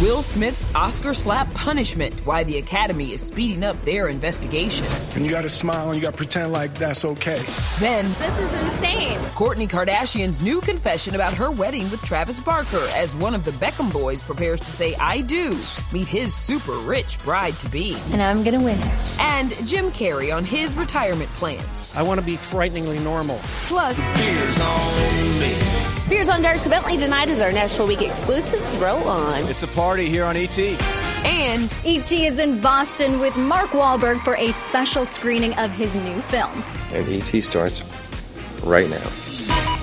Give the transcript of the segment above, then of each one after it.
Will Smith's Oscar slap punishment, why the Academy is speeding up their investigation. And you gotta smile and you gotta pretend like that's okay. Then, this is insane. Kourtney Kardashian's new confession about her wedding with Travis Barker as one of the Beckham boys prepares to say I do, meet his super rich bride to be. And I'm gonna win. And Jim Carrey on his retirement plans. I want to be frighteningly normal. Plus, Beers on me. Beers on Dierks Bentley tonight is our Nashville Week exclusives. Roll on. It's a party here on ET. And E.T. is in Boston with Mark Wahlberg for a special screening of his new film. And E.T. starts right now.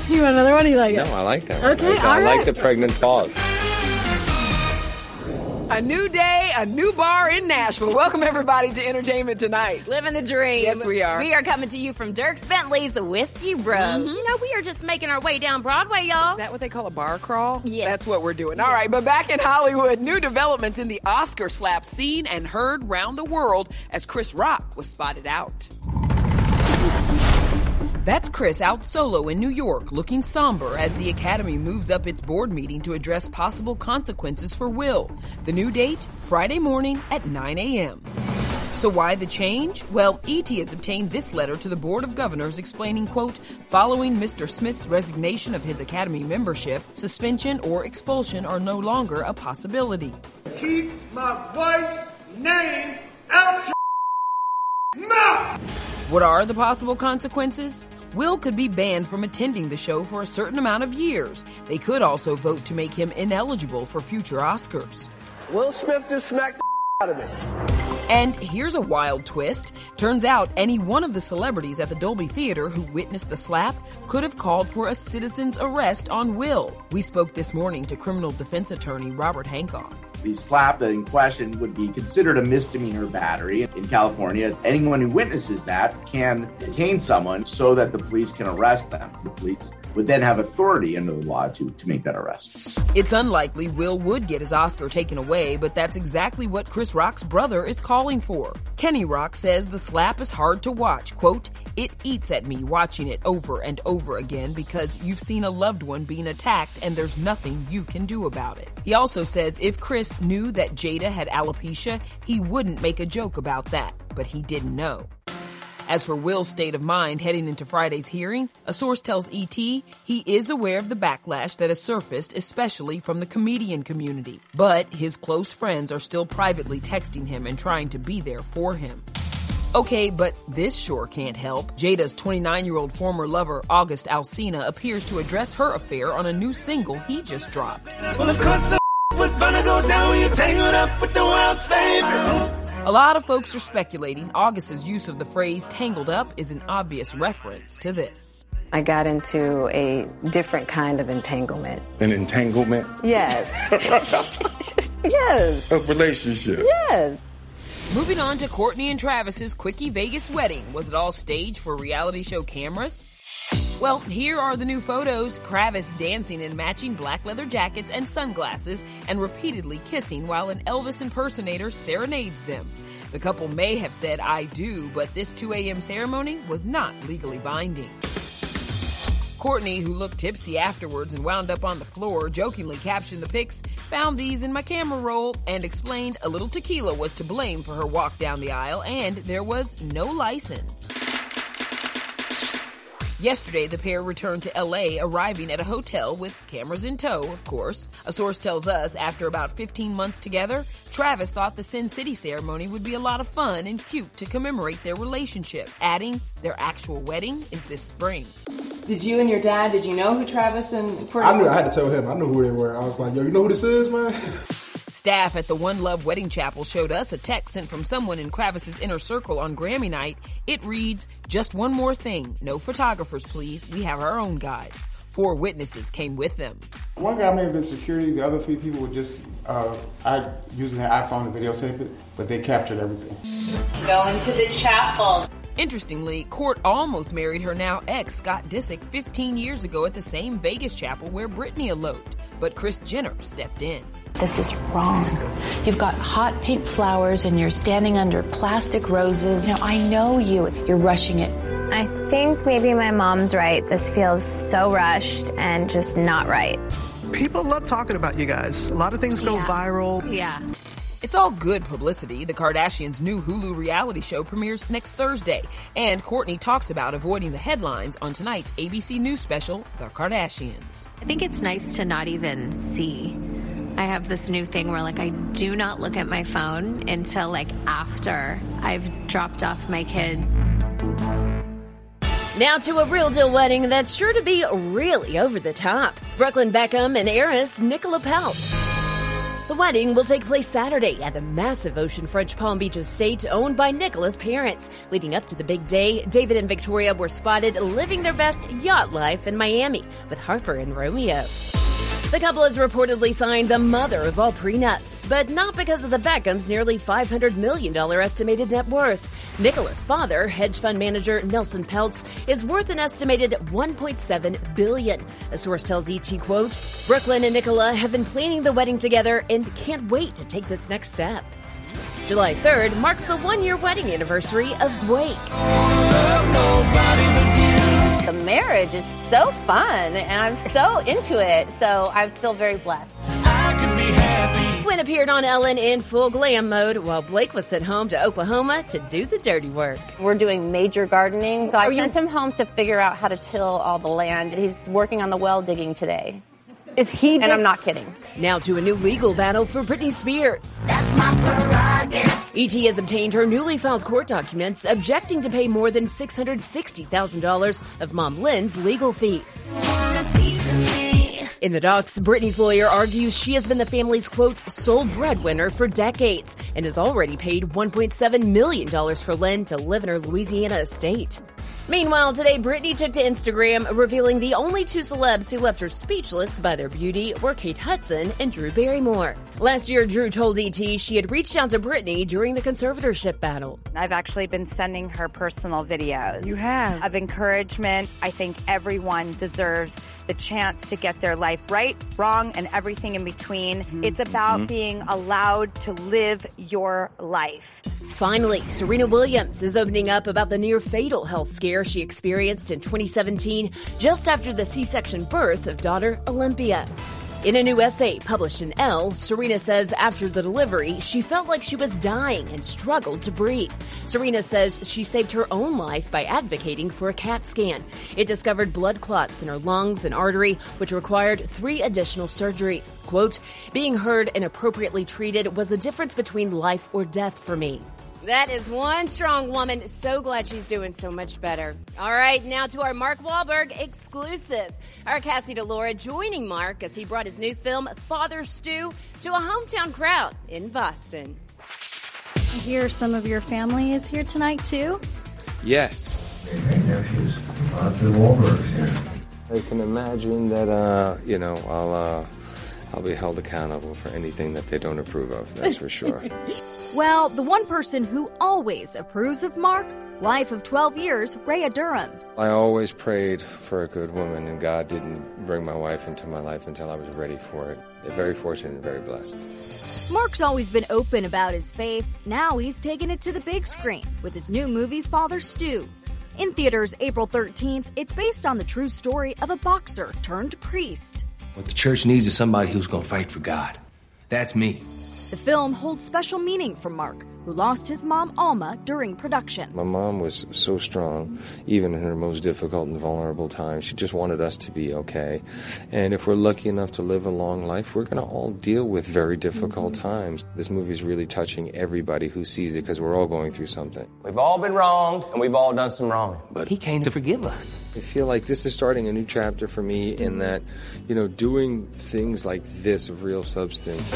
You want another one? You like it? No, I like that one. Okay, I, like, all I like the pregnant pause. A new day, a new bar in Nashville. Welcome everybody to Entertainment Tonight. Living the dream. Yes, we are. We are coming to you from Dierks Bentley's Whiskey Row. Mm-hmm. You know, we are just making our way down Broadway, y'all. Is that what they call a bar crawl? Yes. That's what we're doing. All right, but back in Hollywood, new developments in the Oscar slap seen and heard round the world as Chris Rock was spotted out. That's Chris out solo in New York, looking somber as the Academy moves up its board meeting to address possible consequences for Will. The new date, Friday morning at 9 a.m. So why the change? Well, ET has obtained this letter to the Board of Governors explaining, quote, following Mr. Smith's resignation of his Academy membership, suspension or expulsion are no longer a possibility. Keep my wife's name out your mouth! What are the possible consequences? Will could be banned from attending the show for a certain amount of years. They could also vote to make him ineligible for future Oscars. Will Smith just smacked the out of me. And here's a wild twist. Turns out any one of the celebrities at the Dolby Theater who witnessed the slap could have called for a citizen's arrest on Will. We spoke this morning to criminal defense attorney Robert Hankoff. The slap in question would be considered a misdemeanor battery. In California, anyone who witnesses that can detain someone so that the police can arrest them. The police would then have authority under the law to, to make that arrest. It's unlikely Will would get his Oscar taken away, but that's exactly what Chris Rock's brother is calling for. Kenny Rock says the slap is hard to watch. Quote, it eats at me watching it over and over again because you've seen a loved one being attacked and there's nothing you can do about it. He also says if Chris knew that Jada had alopecia, he wouldn't make a joke about that, but he didn't know. As for Will's state of mind heading into Friday's hearing, a source tells ET he is aware of the backlash that has surfaced, especially from the comedian community. But his close friends are still privately texting him and trying to be there for him. Okay, but this sure can't help. Jada's 29 year old former lover, August Alsina, appears to address her affair on a new single he just dropped. Well, of course, the was gonna go down when you tangled up with the world's favorite. A lot of folks are speculating August's use of the phrase tangled up is an obvious reference to this. I got into a different kind of entanglement. An entanglement? Yes. yes. A relationship? Yes. Moving on to Kourtney and Travis's quickie Vegas wedding. Was it all staged for reality show cameras? Well, here are the new photos Travis dancing in matching black leather jackets and sunglasses and repeatedly kissing while an Elvis impersonator serenades them. The couple may have said I do, but this 2 a.m. ceremony was not legally binding. Courtney, who looked tipsy afterwards and wound up on the floor, jokingly captioned the pics, found these in my camera roll, and explained a little tequila was to blame for her walk down the aisle and there was no license. Yesterday, the pair returned to LA, arriving at a hotel with cameras in tow, of course. A source tells us after about 15 months together, Travis thought the Sin City ceremony would be a lot of fun and cute to commemorate their relationship, adding their actual wedding is this spring. Did you and your dad, did you know who Travis and Kourtney I knew I had to tell him. I knew who they were. I was like, yo, you know who this is, man? Staff at the One Love Wedding Chapel showed us a text sent from someone in Travis's inner circle on Grammy night. It reads, just one more thing. No photographers, please. We have our own guys. Four witnesses came with them. One guy may have been security. The other three people were just, uh, I using their iPhone to videotape it, but they captured everything. Go into the chapel. Interestingly, Court almost married her now ex Scott Disick 15 years ago at the same Vegas chapel where Britney eloped, but Kris Jenner stepped in. This is wrong. You've got hot pink flowers and you're standing under plastic roses. You know, I know you. You're rushing it. I think maybe my mom's right. This feels so rushed and just not right. People love talking about you guys. A lot of things go yeah. viral. Yeah. It's all good publicity. The Kardashians' new Hulu reality show premieres next Thursday, and Kourtney talks about avoiding the headlines on tonight's ABC News special, The Kardashians. I think it's nice to not even see I have this new thing where like I do not look at my phone until like after I've dropped off my kids. Now to a real deal wedding that's sure to be really over the top. Brooklyn Beckham and heiress Nicola Peltz. The wedding will take place Saturday at the massive oceanfront Palm Beach estate owned by Nicola's parents. Leading up to the big day, David and Victoria were spotted living their best yacht life in Miami with Harper and Romeo. The couple has reportedly signed the mother of all prenups, but not because of the Beckham's nearly $500 million estimated net worth. Nicola's father, hedge fund manager Nelson Peltz, is worth an estimated 1.7 billion. A source tells ET, quote, Brooklyn and Nicola have been planning the wedding together and can't wait to take this next step. July 3rd marks the one-year wedding anniversary of the marriage is so fun and I'm so into it. So I feel very blessed. I can be happy. Gwen appeared on Ellen in full glam mode while Blake was sent home to Oklahoma to do the dirty work. We're doing major gardening. So I sent him home to figure out how to till all the land. He's working on the well digging today. Is he? And I'm not kidding. Now to a new legal battle for Britney Spears. That's my prerogative. ET has obtained her newly filed court documents objecting to pay more than $660,000 of mom Lynn's legal fees. In the docs, Britney's lawyer argues she has been the family's quote, sole breadwinner for decades and has already paid $1.7 million for Lynn to live in her Louisiana estate. Meanwhile, today, Britney took to Instagram revealing the only two celebs who left her speechless by their beauty were Kate Hudson and Drew Barrymore. Last year, Drew told ET she had reached out to Britney during the conservatorship battle. I've actually been sending her personal videos. You have? Of encouragement. I think everyone deserves the chance to get their life right, wrong, and everything in between. Mm-hmm. It's about being allowed to live your life. Finally, Serena Williams is opening up about the near fatal health scare she experienced in 2017 just after the C section birth of daughter Olympia. In a new essay published in Elle, Serena says after the delivery, she felt like she was dying and struggled to breathe. Serena says she saved her own life by advocating for a CAT scan. It discovered blood clots in her lungs and artery, which required three additional surgeries. Quote, being heard and appropriately treated was the difference between life or death for me. That is one strong woman. So glad she's doing so much better. All right, now to our Mark Wahlberg exclusive. Our Cassie DiLaura joining Mark as he brought his new film, Father Stu, to a hometown crowd in Boston. I hear some of your family is here tonight too. Yes. nephews, lots of Wahlbergs here. I can imagine that, uh, you know, I'll, uh, I'll be held accountable for anything that they don't approve of. That's for sure. Well, the one person who always approves of Mark, wife of 12 years, Rhea Durham. I always prayed for a good woman, and God didn't bring my wife into my life until I was ready for it. They're very fortunate and very blessed. Mark's always been open about his faith. Now he's taken it to the big screen with his new movie, Father Stu. In theaters April 13th, it's based on the true story of a boxer turned priest. What the church needs is somebody who's going to fight for God. That's me. The film holds special meaning for Mark, who lost his mom Alma during production. My mom was so strong, even in her most difficult and vulnerable times. She just wanted us to be okay. And if we're lucky enough to live a long life, we're going to all deal with very difficult mm-hmm. times. This movie is really touching everybody who sees it because we're all going through something. We've all been wronged, and we've all done some wrong. But he came to forgive us. I feel like this is starting a new chapter for me in that, you know, doing things like this of real substance.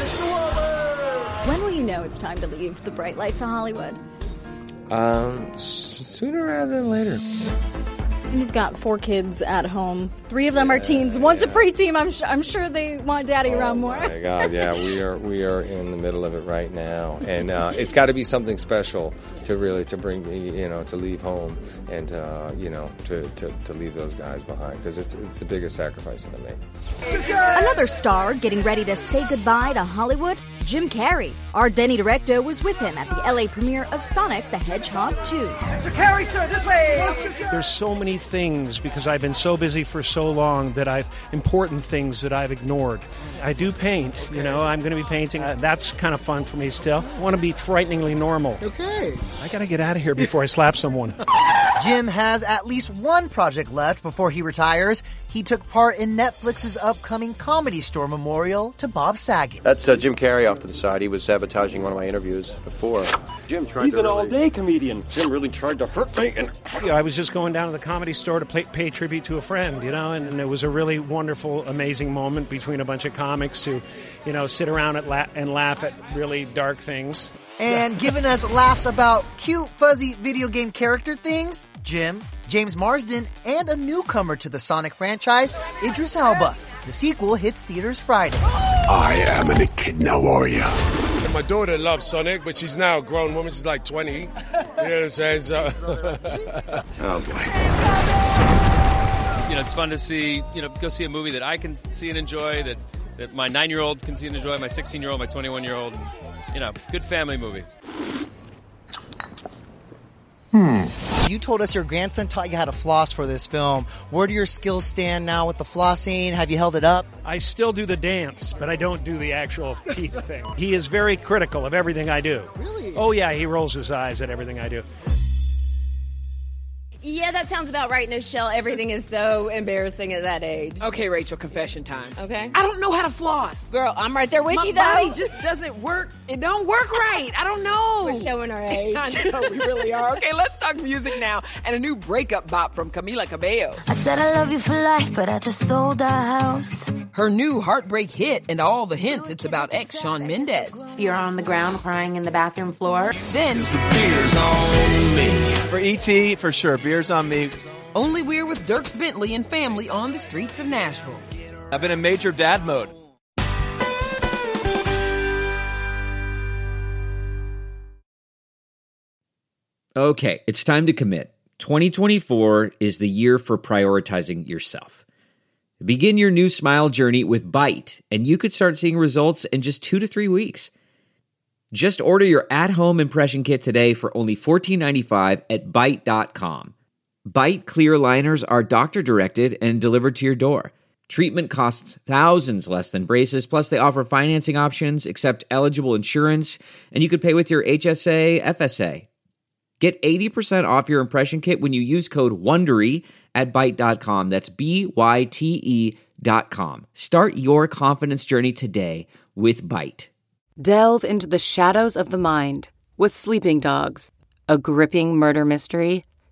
When will you know it's time to leave the bright lights of Hollywood? Um, sooner rather than later. You've got four kids at home. Three of them are teens. One's a preteen. I'm, sh- I'm sure they want daddy around more. Oh my God, yeah, we are we are in the middle of it right now, and uh, it's got to be something special to really to bring me, you know, to leave home and uh, you know to, to, to leave those guys behind because it's it's the biggest sacrifice that I made. Another star getting ready to say goodbye to Hollywood, Jim Carrey. Our Denny Directo was with him at the LA premiere of Sonic the Hedgehog 2. Mr. Carrey, sir, this way! There's so many things because I've been so busy for so long that I've important things that I've ignored. I do paint, you know, I'm going to be painting. Uh, that's kind of fun for me still. I want to be frighteningly normal. Okay. I got to get out of here before I slap someone. Jim has at least one project left before he retires. He took part in Netflix's upcoming Comedy Store memorial to Bob Saget. That's uh, Jim Carrey off to the side. He was sabotaging one of my interviews before. Jim tried He's to an really- all-day comedian. Jim really tried to hurt me. And Yeah, I was just going down to the comedy store to pay, pay tribute to a friend, you know, and, and it was a really wonderful, amazing moment between a bunch of comics who, you know, sit around at la- and laugh at really dark things. And giving us laughs about cute, fuzzy video game character things, Jim, James Marsden, and a newcomer to the Sonic franchise, Idris Elba. The sequel hits theaters Friday. I am an echidna warrior. My daughter loves Sonic, but she's now a grown woman. She's like 20. You know what I'm saying? So. Oh boy. you know, it's fun to see, you know, go see a movie that I can see and enjoy, that, that my nine year old can see and enjoy, my 16 year old, my 21 year old. You know, good family movie. Hmm. You told us your grandson taught you how to floss for this film. Where do your skills stand now with the flossing? Have you held it up? I still do the dance, but I don't do the actual teeth thing. He is very critical of everything I do. Really? Oh, yeah, he rolls his eyes at everything I do. Yeah, that sounds about right, Nischelle. Everything is so embarrassing at that age. Okay, Rachel, confession time. Okay. I don't know how to floss. Girl, I'm right there with My you, though. body just doesn't work. It don't work right. I don't know. We're showing our age. I know, we really are. Okay, let's talk music now and a new breakup bop from Camila Cabello. I said I love you for life, but I just sold our house. Her new heartbreak hit and all the hints it's about ex Shawn Mendes. You're on the ground crying in the bathroom floor. Then beer's on me. For ET, for sure, beer beer's on me. Only we're with Dierks Bentley and family on the streets of Nashville. I've been in major dad mode. Okay, it's time to commit. 2024 is the year for prioritizing yourself. Begin your new smile journey with Byte, and you could start seeing results in just two to three weeks. Just order your at home impression kit today for only $14.95 at Byte.com. Byte clear liners are doctor directed and delivered to your door. Treatment costs thousands less than braces, plus, they offer financing options, accept eligible insurance, and you could pay with your HSA, FSA. Get 80% off your impression kit when you use code WONDERY at Byte.com. That's B-Y-T-E dot com. Start your confidence journey today with Byte. Delve into the shadows of the mind with Sleeping Dogs, a gripping murder mystery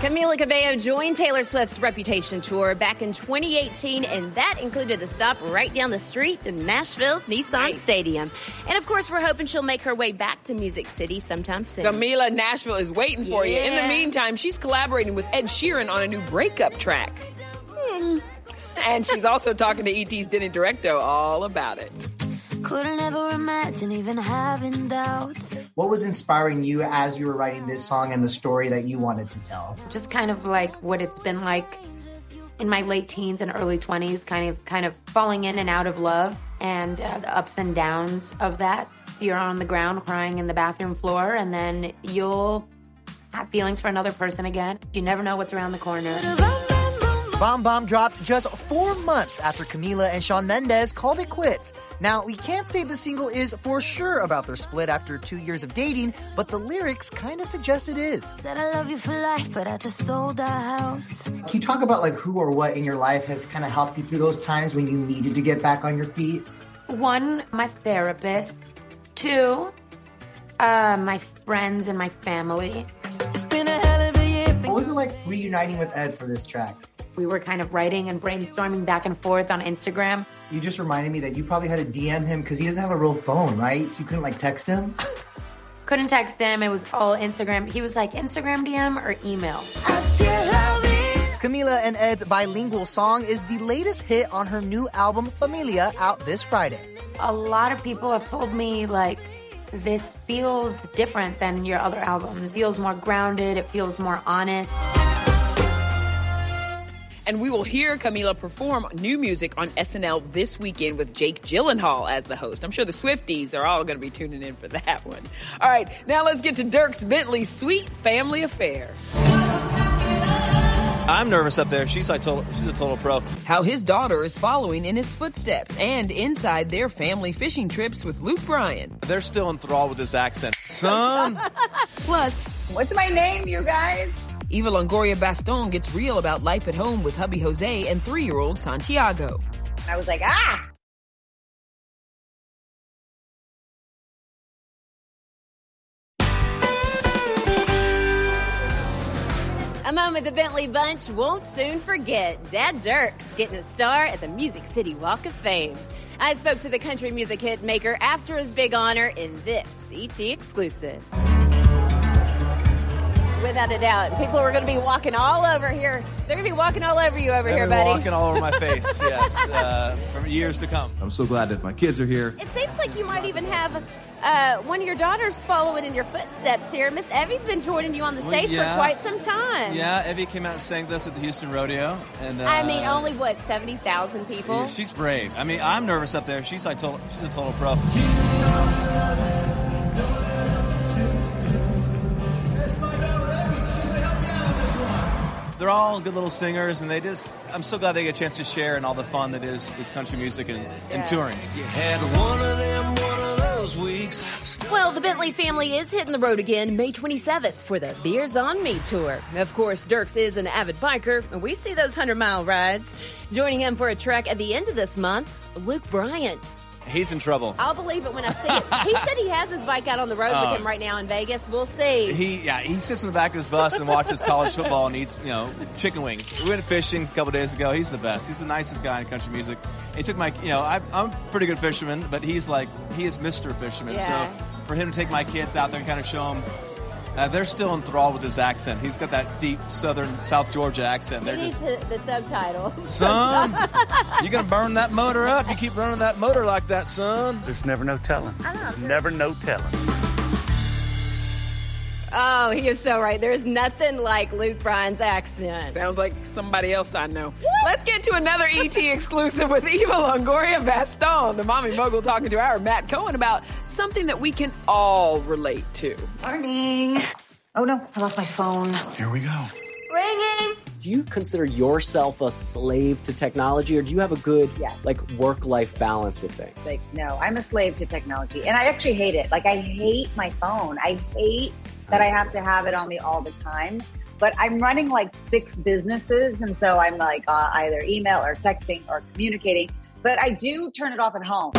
Camila Cabello joined Taylor Swift's Reputation tour back in 2018, and that included a stop right down the street in Nashville's Nissan Nice. Stadium. And of course, we're hoping she'll make her way back to Music City sometime soon. Camila, Nashville is waiting for you. In the meantime, she's collaborating with Ed Sheeran on a new breakup track. Hmm. And she's also talking to ET's Denny Directo all about it. Couldn't ever imagine even having doubts. What was inspiring you as you were writing this song and the story that you wanted to tell? just kind of like what it's been like in my late teens and early 20s kind of kind of falling in and out of love and uh, the ups and downs of that. You're on the ground crying in the bathroom floor and then you'll have feelings for another person again. You never know what's around the corner Bam Bam dropped just four months after Camila and Shawn Mendes called it quits. Now, we can't say the single is for sure about their split after two years of dating, but the lyrics kind of suggest it is. Said I love you for life, but I just sold our house. Can you talk about like who or what in your life has kind of helped you through those times when you needed to get back on your feet? one my therapist two uh, my friends and my family What was it like reuniting with Ed for this track? We were kind of writing and brainstorming back and forth on instagram You just reminded me that you probably had to DM him because he doesn't have a real phone, right? So you couldn't like text him. couldn't text him it was all instagram he was like instagram dm or email Camila and Ed's bilingual song is the latest hit on her new album Familia out this Friday. a lot of people have told me like this feels different than your other albums. It feels more grounded. It feels more honest. And we will hear Camila perform new music on SNL this weekend with Jake Gyllenhaal as the host. I'm sure the Swifties are all going to be tuning in for that one. All right, now let's get to Dierks Bentley's sweet family affair. I'm nervous up there. She's like total, she's a total pro. How his daughter is following in his footsteps and inside their family fishing trips with Luke Bryan. They're still enthralled with this accent. Son, Plus, What's my name, you guys? Eva Longoria Baston gets real about life at home with hubby Jose and three year old Santiago. I was like, ah! A moment the Bentley Bunch won't soon forget. Dad Dierks getting a star at the Music City Walk of Fame. I spoke to the country music hit maker after his big honor in this ET exclusive. Without a doubt, people are going to be walking all over here. They're going to be walking all over you over They've here, been buddy. walking all over my face. Yes, uh, for years to come. I'm so glad that my kids are here. It seems like you might even have uh, one of your daughters following in your footsteps here. Miss Evie's been joining you on the Well, stage yeah. for quite some time. Yeah, Evie came out and sang this at the Houston Rodeo, and uh, I mean, only what seventy thousand people. yeah, she's brave. I mean, I'm nervous up there. She's like total, she's a total pro. They're all good little singers, and they just. I'm so glad they get a chance to share in all the fun that is this country music and, and touring. You had one of them, one of those weeks. Well, the Bentley family is hitting the road again May 27th for the Beers on Me tour. Of course, Dierks is an avid biker, and we see those 100 mile rides. Joining him for a trek at the end of this month, Luke Bryan. He's in trouble. I'll believe it when I see it. he said he has his bike out on the road Oh. with uh, him right now in Vegas. We'll see. He yeah he sits in the back of his bus and watches college football and eats you know chicken wings. We went fishing a couple days ago. He's the best. He's the nicest guy in country music. He took my you know I, I'm a pretty good fisherman, but he's like he is Mr. Fisherman. Yeah. So for him to take my kids out there and kind of show them. Uh, they're still enthralled with his accent. He's got that deep Southern South Georgia accent. They're just the, the subtitle. son, you're gonna burn that motor up. You keep running that motor like that, son. There's never no telling. Never no telling. Oh, he is so right. There's nothing like Luke Bryan's accent. Sounds like somebody else I know. Let's get to another ET exclusive with Eva Longoria Baston, the mommy mogul, talking to our Matt Cohen about something that we can all relate to. Morning. Oh no, I lost my phone. Here we go. Do you consider yourself a slave to technology, or do you have a good Yeah. like work-life balance with things? Like, no, I'm a slave to technology and I actually hate it. Like, I hate my phone. I hate that I have to have it on me all the time. But I'm running like six businesses. And so I'm like uh, either email or texting or communicating. But I do turn it off at home.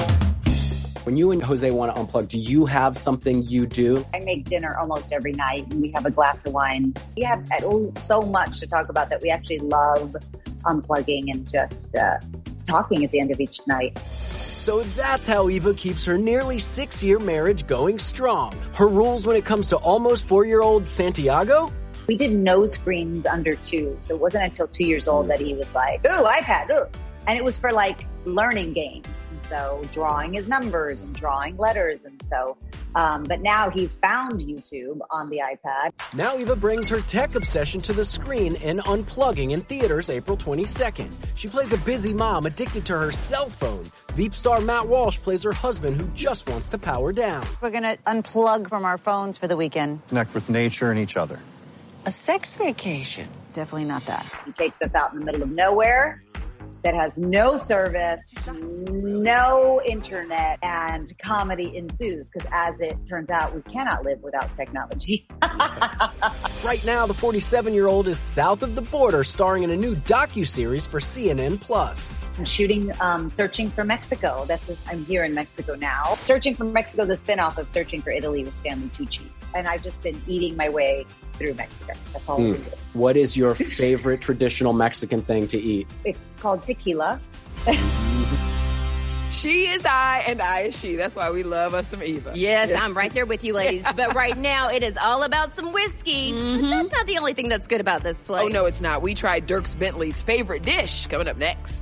When you and Jose want to unplug, do you have something you do? I make dinner almost every night and we have a glass of wine. We have uh, so much to talk about that we actually love unplugging and just uh, talking at the end of each night. So that's how Eva keeps her nearly six year marriage going strong. Her rules when it comes to almost four year old Santiago? We did no screens under two. So it wasn't until two years old that he was like, ooh, iPad, ooh. And it was for like learning games. And so drawing his numbers and drawing letters. And so, um, but now he's found YouTube on the iPad. Now Eva brings her tech obsession to the screen in Unplugging in theaters April 22nd. She plays a busy mom addicted to her cell phone. Veep star Matt Walsh plays her husband who just wants to power down. We're going to unplug from our phones for the weekend. Connect with nature and each other. A sex vacation. Definitely not that. He takes us out in the middle of nowhere that has no service, no internet, and comedy ensues. Because as it turns out, we cannot live without technology. Right now, the 47 year old is south of the border, starring in a new docu-series for CNN Plus. I'm shooting um, Searching for Mexico. That's just, I'm here in Mexico now. Searching for Mexico, the spinoff of Searching for Italy with Stanley Tucci. And I've just been eating my way through Mexico. That's all Hmm. we do. What is your favorite traditional Mexican thing to eat? It's called tequila. She is I and I is she. That's why we love us some Eva. Yes, I'm right there with you, ladies. But right now, it is all about some whiskey. But that's not the only thing that's good about this place. Oh, no, it's not. We tried Dierks Bentley's favorite dish coming up next.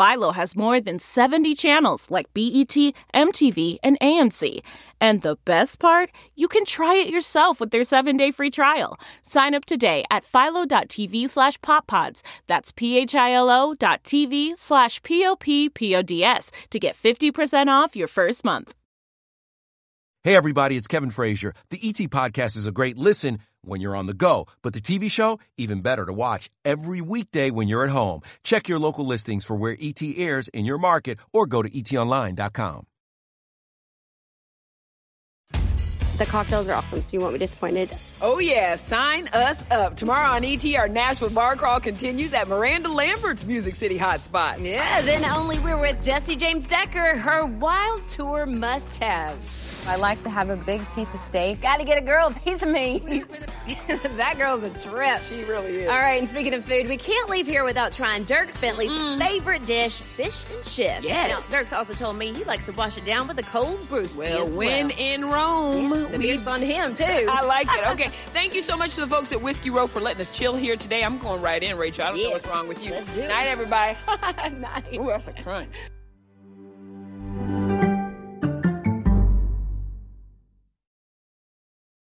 Philo has more than 70 channels like BET, MTV, and AMC. And the best part, you can try it yourself with their seven-day free trial. Sign up today at philo.tv slash poppods. That's p-h-i-l-o dot tv slash p-o-p-p-o-d-s to get 50% off your first month. Hey, everybody, it's Kevin Frazier. The ET Podcast is a great listen when you're on the go, but the TV show, even better to watch every weekday when you're at home. Check your local listings for where ET airs in your market or go to etonline.com. The cocktails are awesome, so you won't be disappointed. Oh, yeah, sign us up. Tomorrow on ET, our Nashville bar crawl continues at Miranda Lambert's Music City hotspot. Yeah, then only we're with Jesse James Decker, her wild tour must have. I like to have a big piece of steak. Gotta get a girl a piece of meat. that girl's a trip. She really is. All right, and speaking of food, we can't leave here without trying Dirk Bentley's mm. favorite dish, fish and chips. Yes. Now, Dirk's also told me he likes to wash it down with a cold brew. Well, when in Rome, Yeah, the beer's on him, too. I like it. Okay, thank you so much to the folks at Whiskey Row for letting us chill here today. I'm going right in, Rachel. I don't know what's wrong with you. Let's do it. Night, everybody. Night. Ooh, that's a crunch.